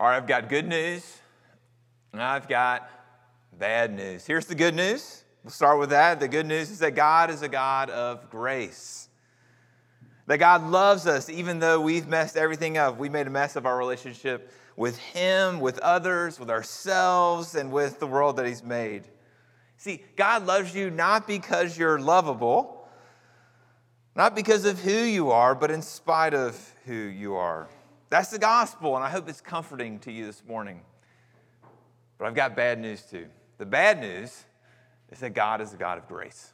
All right, I've got good news and I've got bad news. Here's the good news. We'll start with that. The good news is that God is a God of grace. That God loves us even though we've messed everything up. We made a mess of our relationship with Him, with others, with ourselves, and with the world that He's made. See, God loves you not because you're lovable, not because of who you are, but in spite of who you are. That's the gospel, and I hope it's comforting to you this morning. But I've got bad news too. The bad news is that God is a God of grace.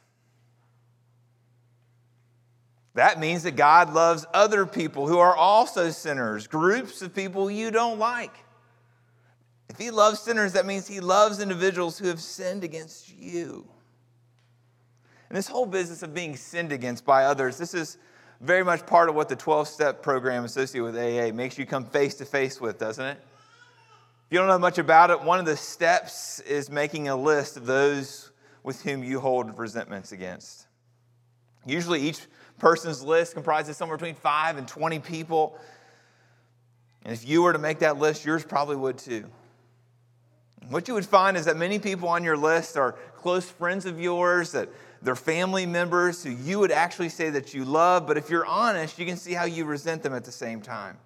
That means that God loves other people who are also sinners, groups of people you don't like. If He loves sinners, that means He loves individuals who have sinned against you. And this whole business of being sinned against by others, this is very much part of what the 12 step program associated with AA makes you come face to face with, doesn't it? If you don't know much about it, one of the steps is making a list of those with whom you hold resentments against. Usually, each person's list comprises somewhere between 5 and 20 people. And if you were to make that list, yours probably would too. What you would find is that many people on your list are close friends of yours, that they're family members who you would actually say that you love, but if you're honest, you can see how you resent them at the same time.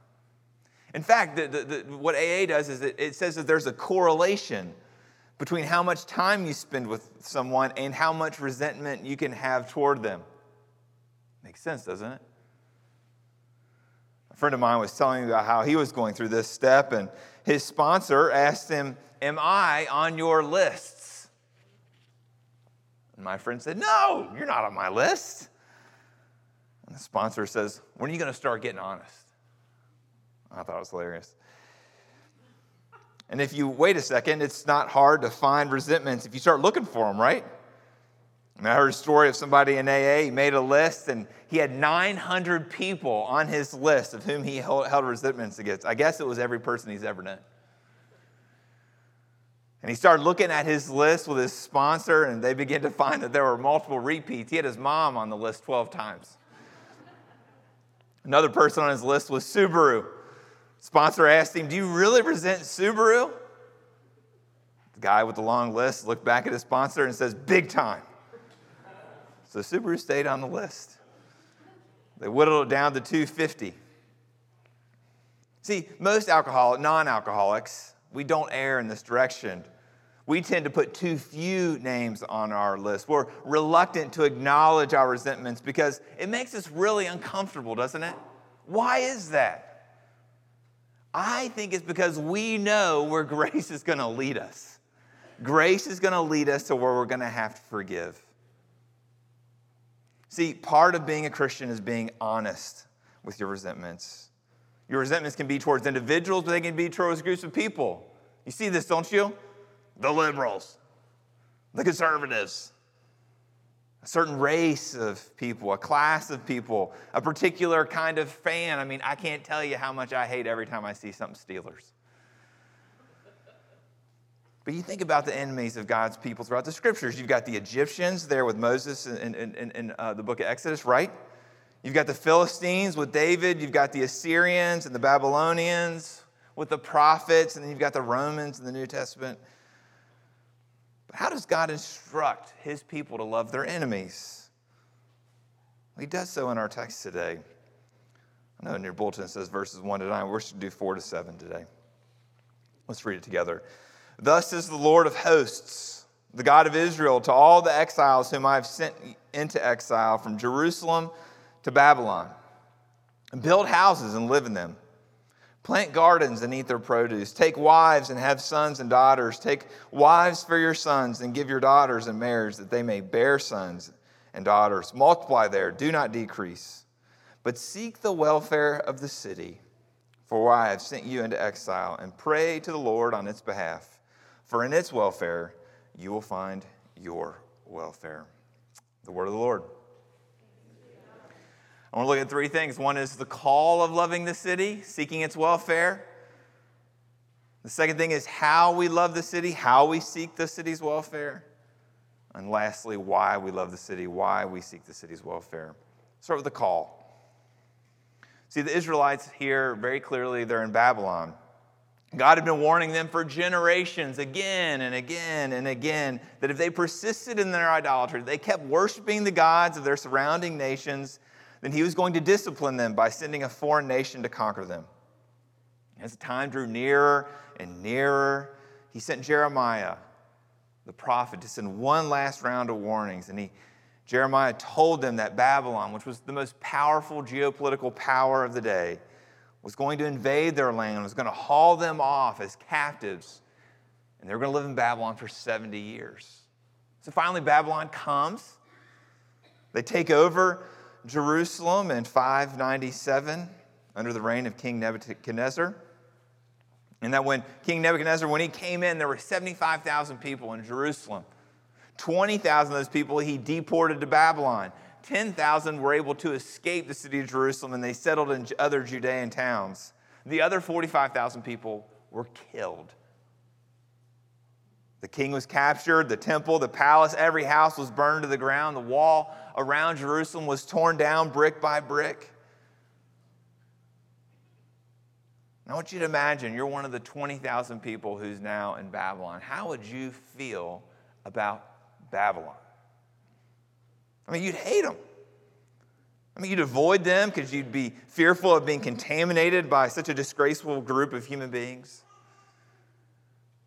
In fact, the, the, the, what AA does is it, it says that there's a correlation between how much time you spend with someone and how much resentment you can have toward them. Makes sense, doesn't it? A friend of mine was telling me about how he was going through this step, and his sponsor asked him, Am I on your lists? And my friend said, No, you're not on my list. And the sponsor says, When are you going to start getting honest? I thought it was hilarious. And if you wait a second, it's not hard to find resentments if you start looking for them, right? I heard a story of somebody in AA. He made a list and he had 900 people on his list of whom he held resentments against. I guess it was every person he's ever known. And he started looking at his list with his sponsor, and they began to find that there were multiple repeats. He had his mom on the list 12 times. Another person on his list was Subaru. Sponsor asked him, Do you really resent Subaru? The guy with the long list looked back at his sponsor and says, Big time. So Subaru stayed on the list. They whittled it down to 250. See, most alcoholic, non-alcoholics, we don't err in this direction. We tend to put too few names on our list. We're reluctant to acknowledge our resentments because it makes us really uncomfortable, doesn't it? Why is that? I think it's because we know where grace is going to lead us. Grace is going to lead us to where we're going to have to forgive. See, part of being a Christian is being honest with your resentments. Your resentments can be towards individuals, but they can be towards groups of people. You see this, don't you? The liberals, the conservatives, a certain race of people, a class of people, a particular kind of fan. I mean, I can't tell you how much I hate every time I see something Steelers. But you think about the enemies of God's people throughout the scriptures. You've got the Egyptians there with Moses in, in, in, in uh, the book of Exodus, right? You've got the Philistines with David. You've got the Assyrians and the Babylonians with the prophets. And then you've got the Romans in the New Testament. But how does God instruct his people to love their enemies? He does so in our text today. I know in your bulletin it says verses 1 to 9. We're going to do 4 to 7 today. Let's read it together. Thus says the Lord of hosts, the God of Israel, to all the exiles whom I have sent into exile from Jerusalem to Babylon. and Build houses and live in them. Plant gardens and eat their produce. Take wives and have sons and daughters. Take wives for your sons and give your daughters in marriage that they may bear sons and daughters. Multiply there, do not decrease. But seek the welfare of the city, for I have sent you into exile, and pray to the Lord on its behalf for in its welfare you will find your welfare. The word of the Lord. I want to look at three things. One is the call of loving the city, seeking its welfare. The second thing is how we love the city, how we seek the city's welfare. And lastly, why we love the city, why we seek the city's welfare. Start with the call. See, the Israelites here very clearly, they're in Babylon. God had been warning them for generations again and again and again that if they persisted in their idolatry, they kept worshiping the gods of their surrounding nations, then he was going to discipline them by sending a foreign nation to conquer them. As time drew nearer and nearer, he sent Jeremiah, the prophet, to send one last round of warnings. And he, Jeremiah told them that Babylon, which was the most powerful geopolitical power of the day, was going to invade their land, was going to haul them off as captives, and they were going to live in Babylon for 70 years. So finally, Babylon comes. They take over Jerusalem in 597 under the reign of King Nebuchadnezzar. And that when King Nebuchadnezzar, when he came in, there were 75,000 people in Jerusalem. 20,000 of those people he deported to Babylon. 10,000 were able to escape the city of Jerusalem and they settled in other Judean towns. The other 45,000 people were killed. The king was captured, the temple, the palace, every house was burned to the ground, the wall around Jerusalem was torn down brick by brick. I want you to imagine you're one of the 20,000 people who's now in Babylon. How would you feel about Babylon? I mean, you'd hate them. I mean, you'd avoid them because you'd be fearful of being contaminated by such a disgraceful group of human beings.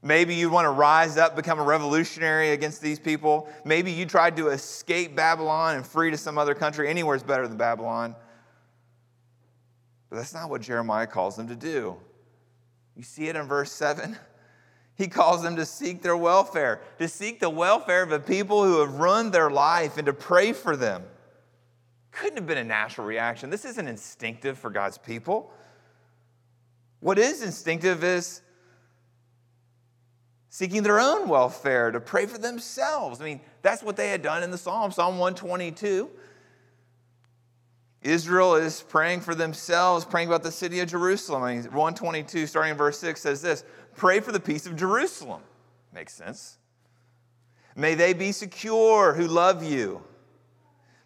Maybe you'd want to rise up, become a revolutionary against these people. Maybe you tried to escape Babylon and flee to some other country. Anywhere's better than Babylon. But that's not what Jeremiah calls them to do. You see it in verse 7? He calls them to seek their welfare, to seek the welfare of a people who have run their life and to pray for them. Couldn't have been a natural reaction. This isn't instinctive for God's people. What is instinctive is seeking their own welfare, to pray for themselves. I mean, that's what they had done in the Psalm, Psalm 122. Israel is praying for themselves, praying about the city of Jerusalem. I mean, 122, starting in verse 6, says this Pray for the peace of Jerusalem. Makes sense. May they be secure who love you.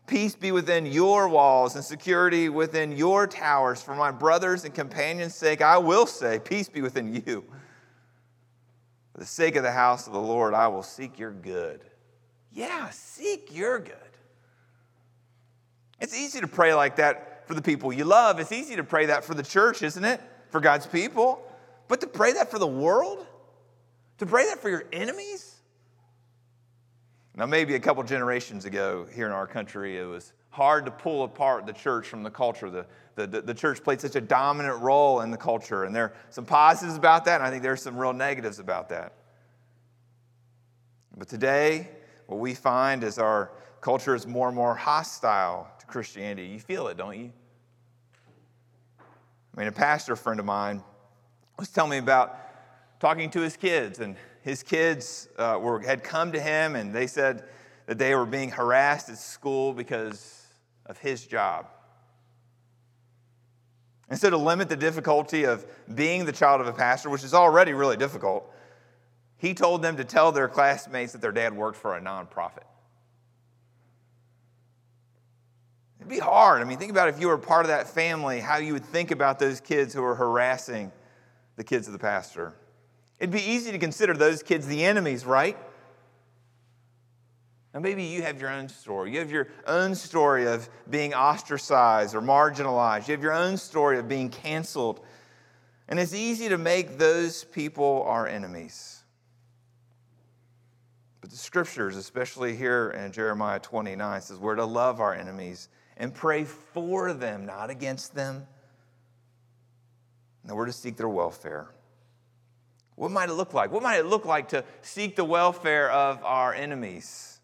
Peace be within your walls and security within your towers. For my brothers and companions' sake, I will say, Peace be within you. For the sake of the house of the Lord, I will seek your good. Yeah, seek your good. It's easy to pray like that for the people you love. It's easy to pray that for the church, isn't it? For God's people. But to pray that for the world? To pray that for your enemies? Now, maybe a couple generations ago here in our country, it was hard to pull apart the church from the culture. The, the, the, church played such a dominant role in the culture, and there are some positives about that, and I think there are some real negatives about that. But today, what we find is our culture is more and more hostile to Christianity. You feel it, don't you? I mean, a pastor friend of mine was telling me about talking to his kids, and his kids uh, were, had come to him and they said that they were being harassed at school because of his job. And so, to limit the difficulty of being the child of a pastor, which is already really difficult, he told them to tell their classmates that their dad worked for a nonprofit. It'd be hard. I mean, think about if you were part of that family, how you would think about those kids who are harassing the kids of the pastor. It'd be easy to consider those kids the enemies, right? Now, maybe you have your own story. You have your own story of being ostracized or marginalized. You have your own story of being canceled. And it's easy to make those people our enemies. But the scriptures, especially here in Jeremiah 29, says we're to love our enemies and pray for them, not against them. And we're to seek their welfare. What might it look like? What might it look like to seek the welfare of our enemies?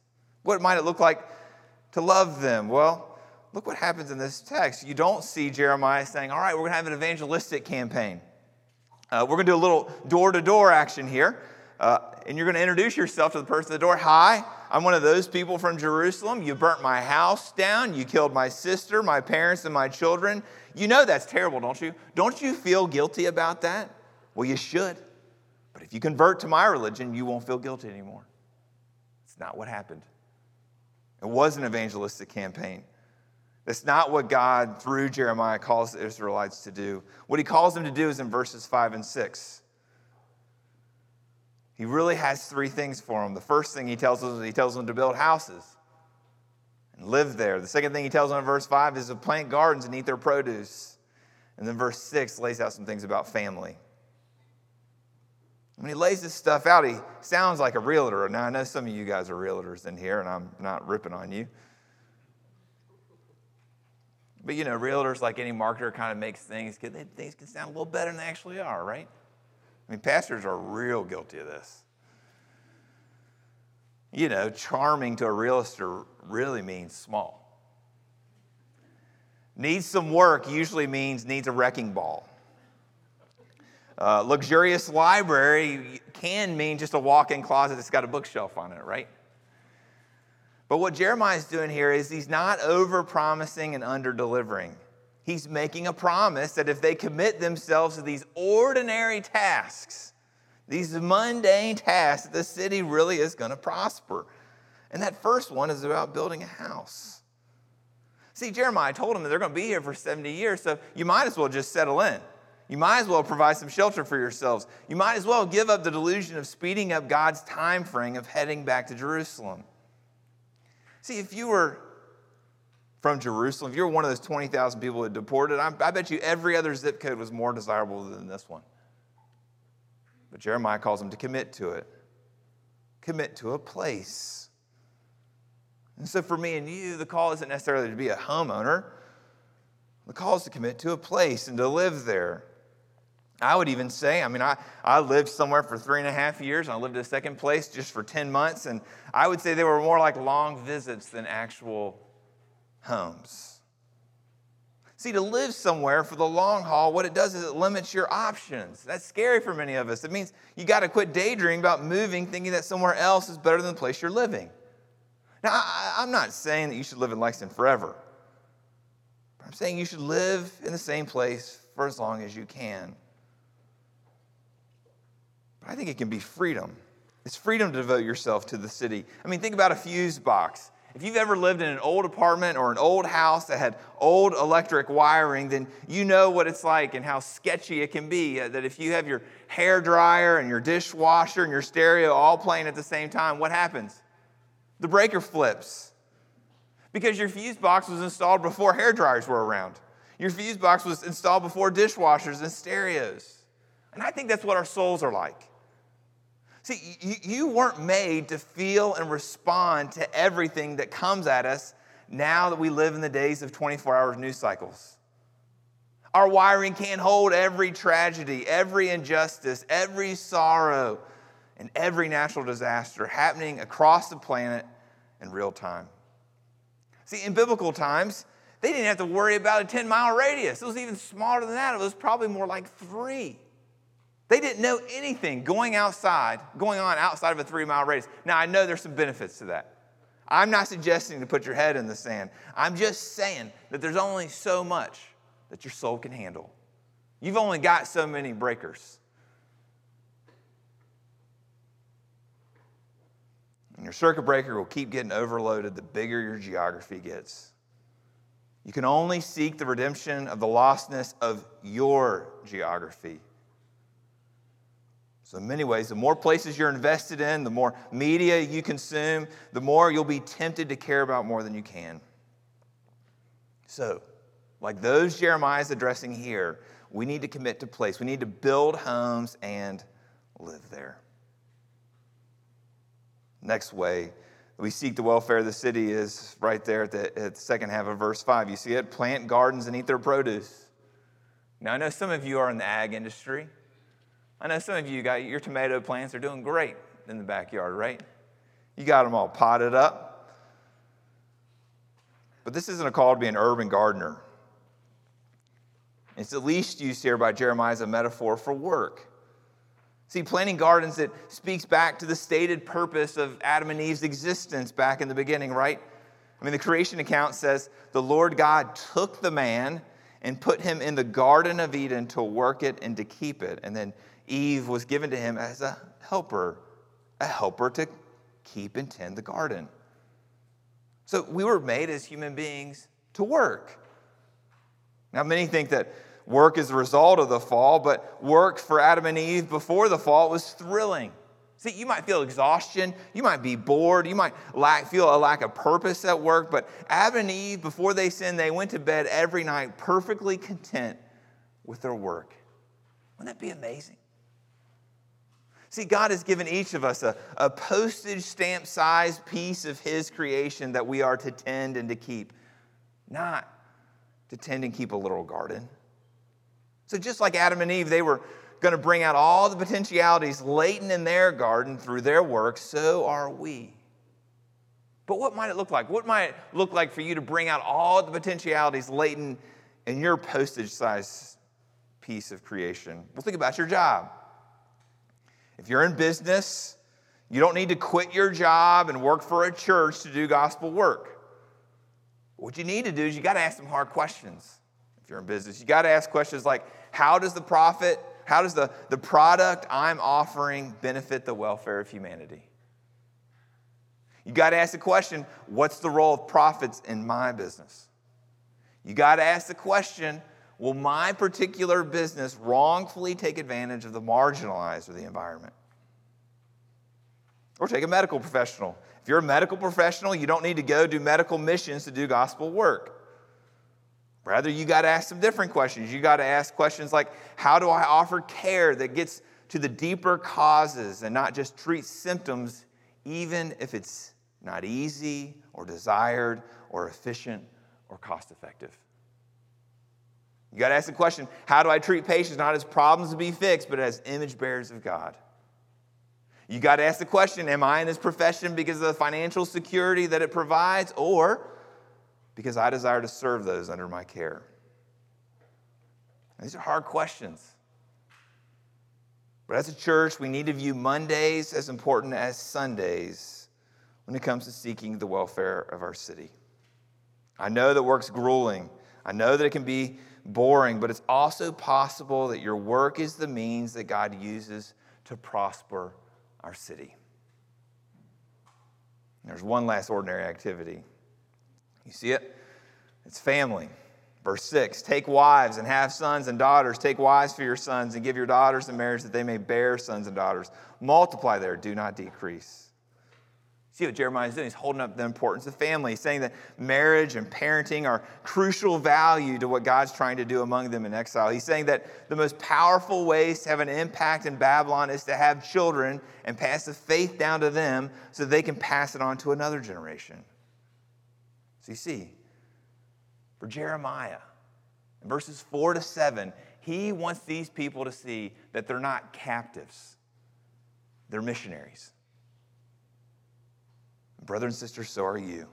What might it look like to love them? Well, look what happens in this text. You don't see Jeremiah saying, All right, we're going to have an evangelistic campaign. Uh, we're going to do a little door to door action here. Uh, and you're going to introduce yourself to the person at the door. Hi, I'm one of those people from Jerusalem. You burnt my house down. You killed my sister, my parents, and my children. You know that's terrible, don't you? Don't you feel guilty about that? Well, you should. But if you convert to my religion, you won't feel guilty anymore. It's not what happened. It was an evangelistic campaign. That's not what God, through Jeremiah, calls the Israelites to do. What he calls them to do is in verses 5 and 6. He really has three things for them. The first thing he tells them is he tells them to build houses and live there. The second thing he tells them in verse 5 is to plant gardens and eat their produce. And then verse 6 lays out some things about family. When he lays this stuff out, he sounds like a realtor. Now, I know some of you guys are realtors in here, and I'm not ripping on you. But you know, realtors, like any marketer, kind of makes things, things can sound a little better than they actually are, right? I mean, pastors are real guilty of this. You know, charming to a realtor really means small. Needs some work usually means needs a wrecking ball. Uh, luxurious library can mean just a walk in closet that's got a bookshelf on it, right? But what Jeremiah is doing here is he's not over promising and under delivering. He's making a promise that if they commit themselves to these ordinary tasks, these mundane tasks, the city really is going to prosper. And that first one is about building a house. See, Jeremiah told them that they're going to be here for 70 years, so you might as well just settle in. You might as well provide some shelter for yourselves. You might as well give up the delusion of speeding up God's time frame of heading back to Jerusalem. See, if you were from Jerusalem, if you were one of those 20,000 people that deported, I, I bet you every other zip code was more desirable than this one. But Jeremiah calls them to commit to it, commit to a place. And so for me and you, the call isn't necessarily to be a homeowner. The call is to commit to a place and to live there. I would even say, I mean, I, I lived somewhere for three and a half years, I lived at a second place just for 10 months, and I would say they were more like long visits than actual homes. See, to live somewhere for the long haul, what it does is it limits your options. That's scary for many of us. It means you got to quit daydreaming about moving, thinking that somewhere else is better than the place you're living. Now, I, I'm not saying that you should live in Lexington forever. I'm saying you should live in the same place for as long as you can. But I think it can be freedom. It's freedom to devote yourself to the city. I mean, think about a fuse box. If you've ever lived in an old apartment or an old house that had old electric wiring, then you know what it's like and how sketchy it can be. Uh, that if you have your hair dryer and your dishwasher and your stereo all playing at the same time, what happens? The breaker flips because your fuse box was installed before hair dryers were around. Your fuse box was installed before dishwashers and stereos. And I think that's what our souls are like. See, you, you weren't made to feel and respond to everything that comes at us now that we live in the days of 24 hour news cycles. Our wiring can't hold every tragedy, every injustice, every sorrow, and every natural disaster happening across the planet in real time. See, in biblical times, they didn't have to worry about a 10 mile radius. It was even smaller than that. It was probably more like three. They didn't know anything going outside, going on outside of a three mile radius. Now, I know there's some benefits to that. I'm not suggesting to put your head in the sand. I'm just saying that there's only so much that your soul can handle. You've only got so many breakers. And your circuit breaker will keep getting overloaded the bigger your geography gets. You can only seek the redemption of the lostness of your geography. So, in many ways, the more places you're invested in, the more media you consume, the more you'll be tempted to care about more than you can. So, like those Jeremiah's addressing here, we need to commit to place. We need to build homes and live there. Next way we seek the welfare of the city is right there at the, at the second half of verse 5. You see it? Plant gardens and eat their produce. Now, I know some of you are in the ag industry. I know some of you got your tomato plants are doing great in the backyard, right? You got them all potted up. But this isn't a call to be an urban gardener. It's at least used here by Jeremiah as a metaphor for work. See, planting gardens, it speaks back to the stated purpose of Adam and Eve's existence back in the beginning, right? I mean, the creation account says the Lord God took the man and put him in the Garden of Eden to work it and to keep it. And then Eve was given to him as a helper, a helper to keep and tend the garden. So we were made as human beings to work. Now, many think that work is a result of the fall, but work for Adam and Eve before the fall was thrilling. See, you might feel exhaustion, you might be bored, you might lack, feel a lack of purpose at work, but Adam and Eve, before they sinned, they went to bed every night perfectly content with their work. Wouldn't that be amazing? See, God has given each of us a, a postage stamp sized piece of His creation that we are to tend and to keep, not to tend and keep a little garden. So, just like Adam and Eve, they were going to bring out all the potentialities latent in their garden through their work, so are we. But what might it look like? What might it look like for you to bring out all the potentialities latent in your postage size piece of creation? Well, think about your job. If you're in business, you don't need to quit your job and work for a church to do gospel work. What you need to do is you got to ask some hard questions. If you're in business, you got to ask questions like how does the profit how does the, the product I'm offering benefit the welfare of humanity? You got to ask the question what's the role of profits in my business? You got to ask the question will my particular business wrongfully take advantage of the marginalized or the environment? Or take a medical professional. If you're a medical professional, you don't need to go do medical missions to do gospel work. Rather, you got to ask some different questions. You got to ask questions like how do I offer care that gets to the deeper causes and not just treat symptoms, even if it's not easy or desired or efficient or cost effective? You got to ask the question how do I treat patients not as problems to be fixed, but as image bearers of God? You got to ask the question Am I in this profession because of the financial security that it provides, or because I desire to serve those under my care? These are hard questions. But as a church, we need to view Mondays as important as Sundays when it comes to seeking the welfare of our city. I know that work's grueling. I know that it can be boring, but it's also possible that your work is the means that God uses to prosper our city. There's one last ordinary activity you see it? It's family. Verse 6 Take wives and have sons and daughters. Take wives for your sons and give your daughters in marriage that they may bear sons and daughters. Multiply there, do not decrease. See what Jeremiah is doing? He's holding up the importance of family. Saying that marriage and parenting are crucial value to what God's trying to do among them in exile. He's saying that the most powerful ways to have an impact in Babylon is to have children and pass the faith down to them so they can pass it on to another generation. So you see, for Jeremiah, in verses 4 to 7, he wants these people to see that they're not captives, they're missionaries. Brother and sister, so are you.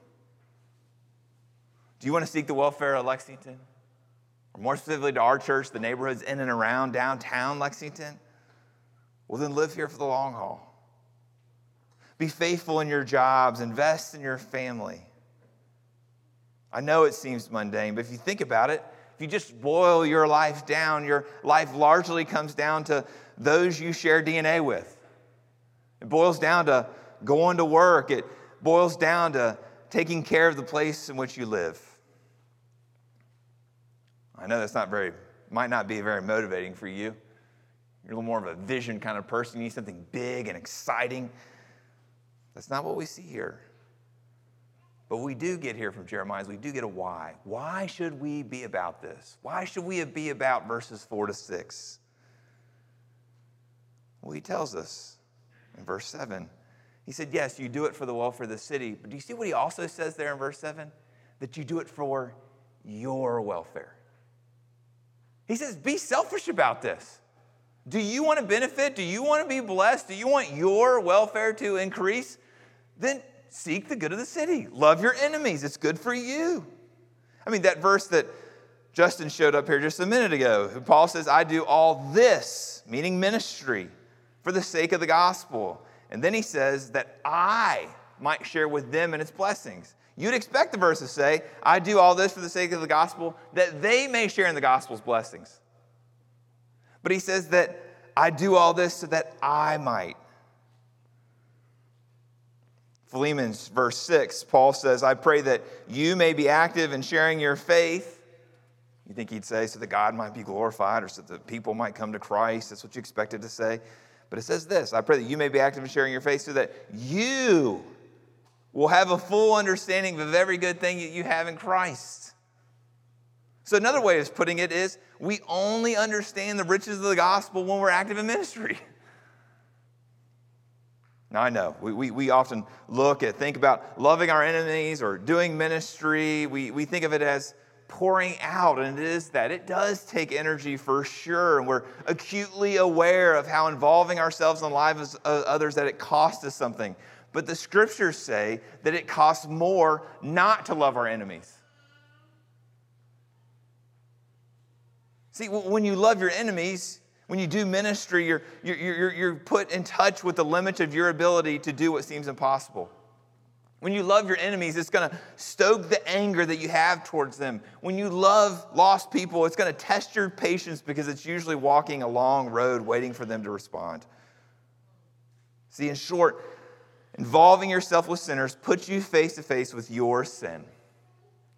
Do you want to seek the welfare of Lexington? Or more specifically to our church, the neighborhoods in and around downtown Lexington? Well, then live here for the long haul. Be faithful in your jobs, invest in your family. I know it seems mundane, but if you think about it, if you just boil your life down, your life largely comes down to those you share DNA with. It boils down to going to work, it boils down to taking care of the place in which you live. I know that's not very, might not be very motivating for you. You're a little more of a vision kind of person. You need something big and exciting. That's not what we see here. But we do get here from Jeremiah is we do get a why. Why should we be about this? Why should we be about verses 4 to 6? Well, he tells us in verse 7. He said, Yes, you do it for the welfare of the city. But do you see what he also says there in verse 7? That you do it for your welfare. He says, Be selfish about this. Do you want to benefit? Do you want to be blessed? Do you want your welfare to increase? Then seek the good of the city. Love your enemies. It's good for you. I mean, that verse that Justin showed up here just a minute ago, Paul says, I do all this, meaning ministry, for the sake of the gospel. And then he says that I might share with them in its blessings. You'd expect the verse to say, I do all this for the sake of the gospel, that they may share in the gospel's blessings. But he says that I do all this so that I might. Philemon verse 6, Paul says, I pray that you may be active in sharing your faith. You think he'd say so that God might be glorified or so that people might come to Christ? That's what you expected to say. But it says this I pray that you may be active in sharing your faith so that you will have a full understanding of every good thing that you have in Christ. So, another way of putting it is we only understand the riches of the gospel when we're active in ministry. Now, I know we, we, we, often look at, think about loving our enemies or doing ministry. We, we think of it as pouring out, and it is that. It does take energy for sure, and we're acutely aware of how involving ourselves in the lives of others that it costs us something. But the scriptures say that it costs more not to love our enemies. See, when you love your enemies, when you do ministry, you're, you're, you're, you're put in touch with the limits of your ability to do what seems impossible. When you love your enemies, it's going to stoke the anger that you have towards them. When you love lost people, it's going to test your patience because it's usually walking a long road waiting for them to respond. See, in short, involving yourself with sinners puts you face to face with your sin.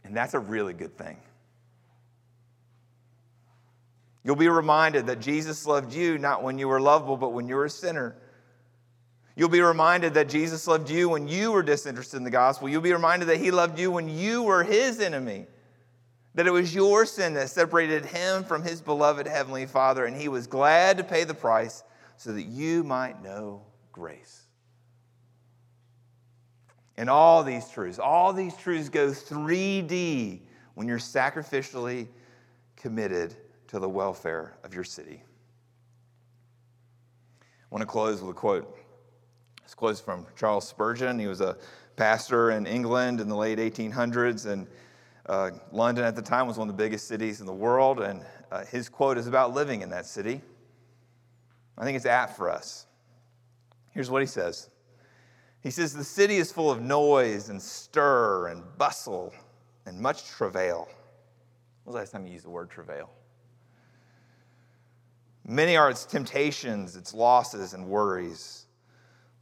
And that's a really good thing. You'll be reminded that Jesus loved you not when you were lovable, but when you were a sinner. You'll be reminded that Jesus loved you when you were disinterested in the gospel. You'll be reminded that he loved you when you were his enemy. That it was your sin that separated him from his beloved heavenly Father, and he was glad to pay the price so that you might know grace. And all these truths, all these truths go 3D when you're sacrificially committed to the welfare of your city. I want to close with a quote. This quote is from Charles Spurgeon. He was a pastor in England in the late 1800s, and uh, London at the time was one of the biggest cities in the world. And uh, his quote is about living in that city. I think it's apt for us. Here's what he says He says, The city is full of noise and stir and bustle and much travail. When was the last time you used the word travail? Many are its temptations, its losses, and worries.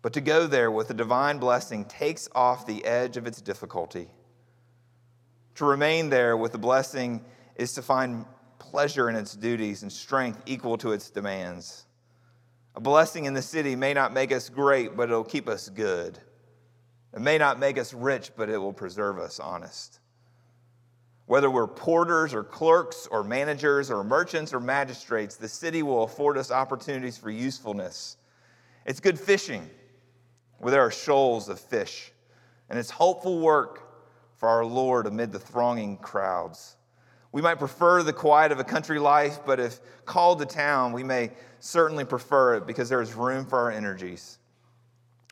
But to go there with a divine blessing takes off the edge of its difficulty. To remain there with the blessing is to find pleasure in its duties and strength equal to its demands. A blessing in the city may not make us great, but it'll keep us good. It may not make us rich, but it will preserve us honest. Whether we're porters or clerks or managers or merchants or magistrates, the city will afford us opportunities for usefulness. It's good fishing where there are shoals of fish, and it's hopeful work for our Lord amid the thronging crowds. We might prefer the quiet of a country life, but if called to town, we may certainly prefer it because there is room for our energies.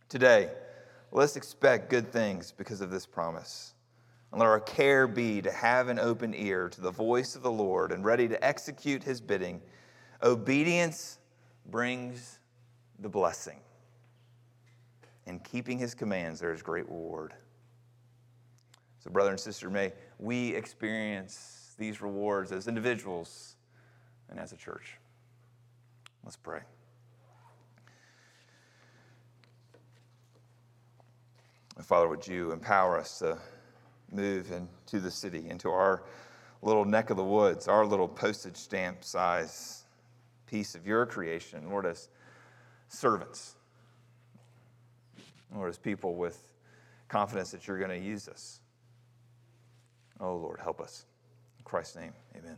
Today, let's expect good things because of this promise. And let our care be to have an open ear to the voice of the Lord and ready to execute his bidding. Obedience brings the blessing. In keeping his commands, there is great reward. So, brother and sister, may we experience these rewards as individuals and as a church. Let's pray. Father, would you empower us to move into the city, into our little neck of the woods, our little postage stamp size piece of your creation, Lord, as servants, Lord, as people with confidence that you're going to use us. Oh, Lord, help us. In Christ's name, amen.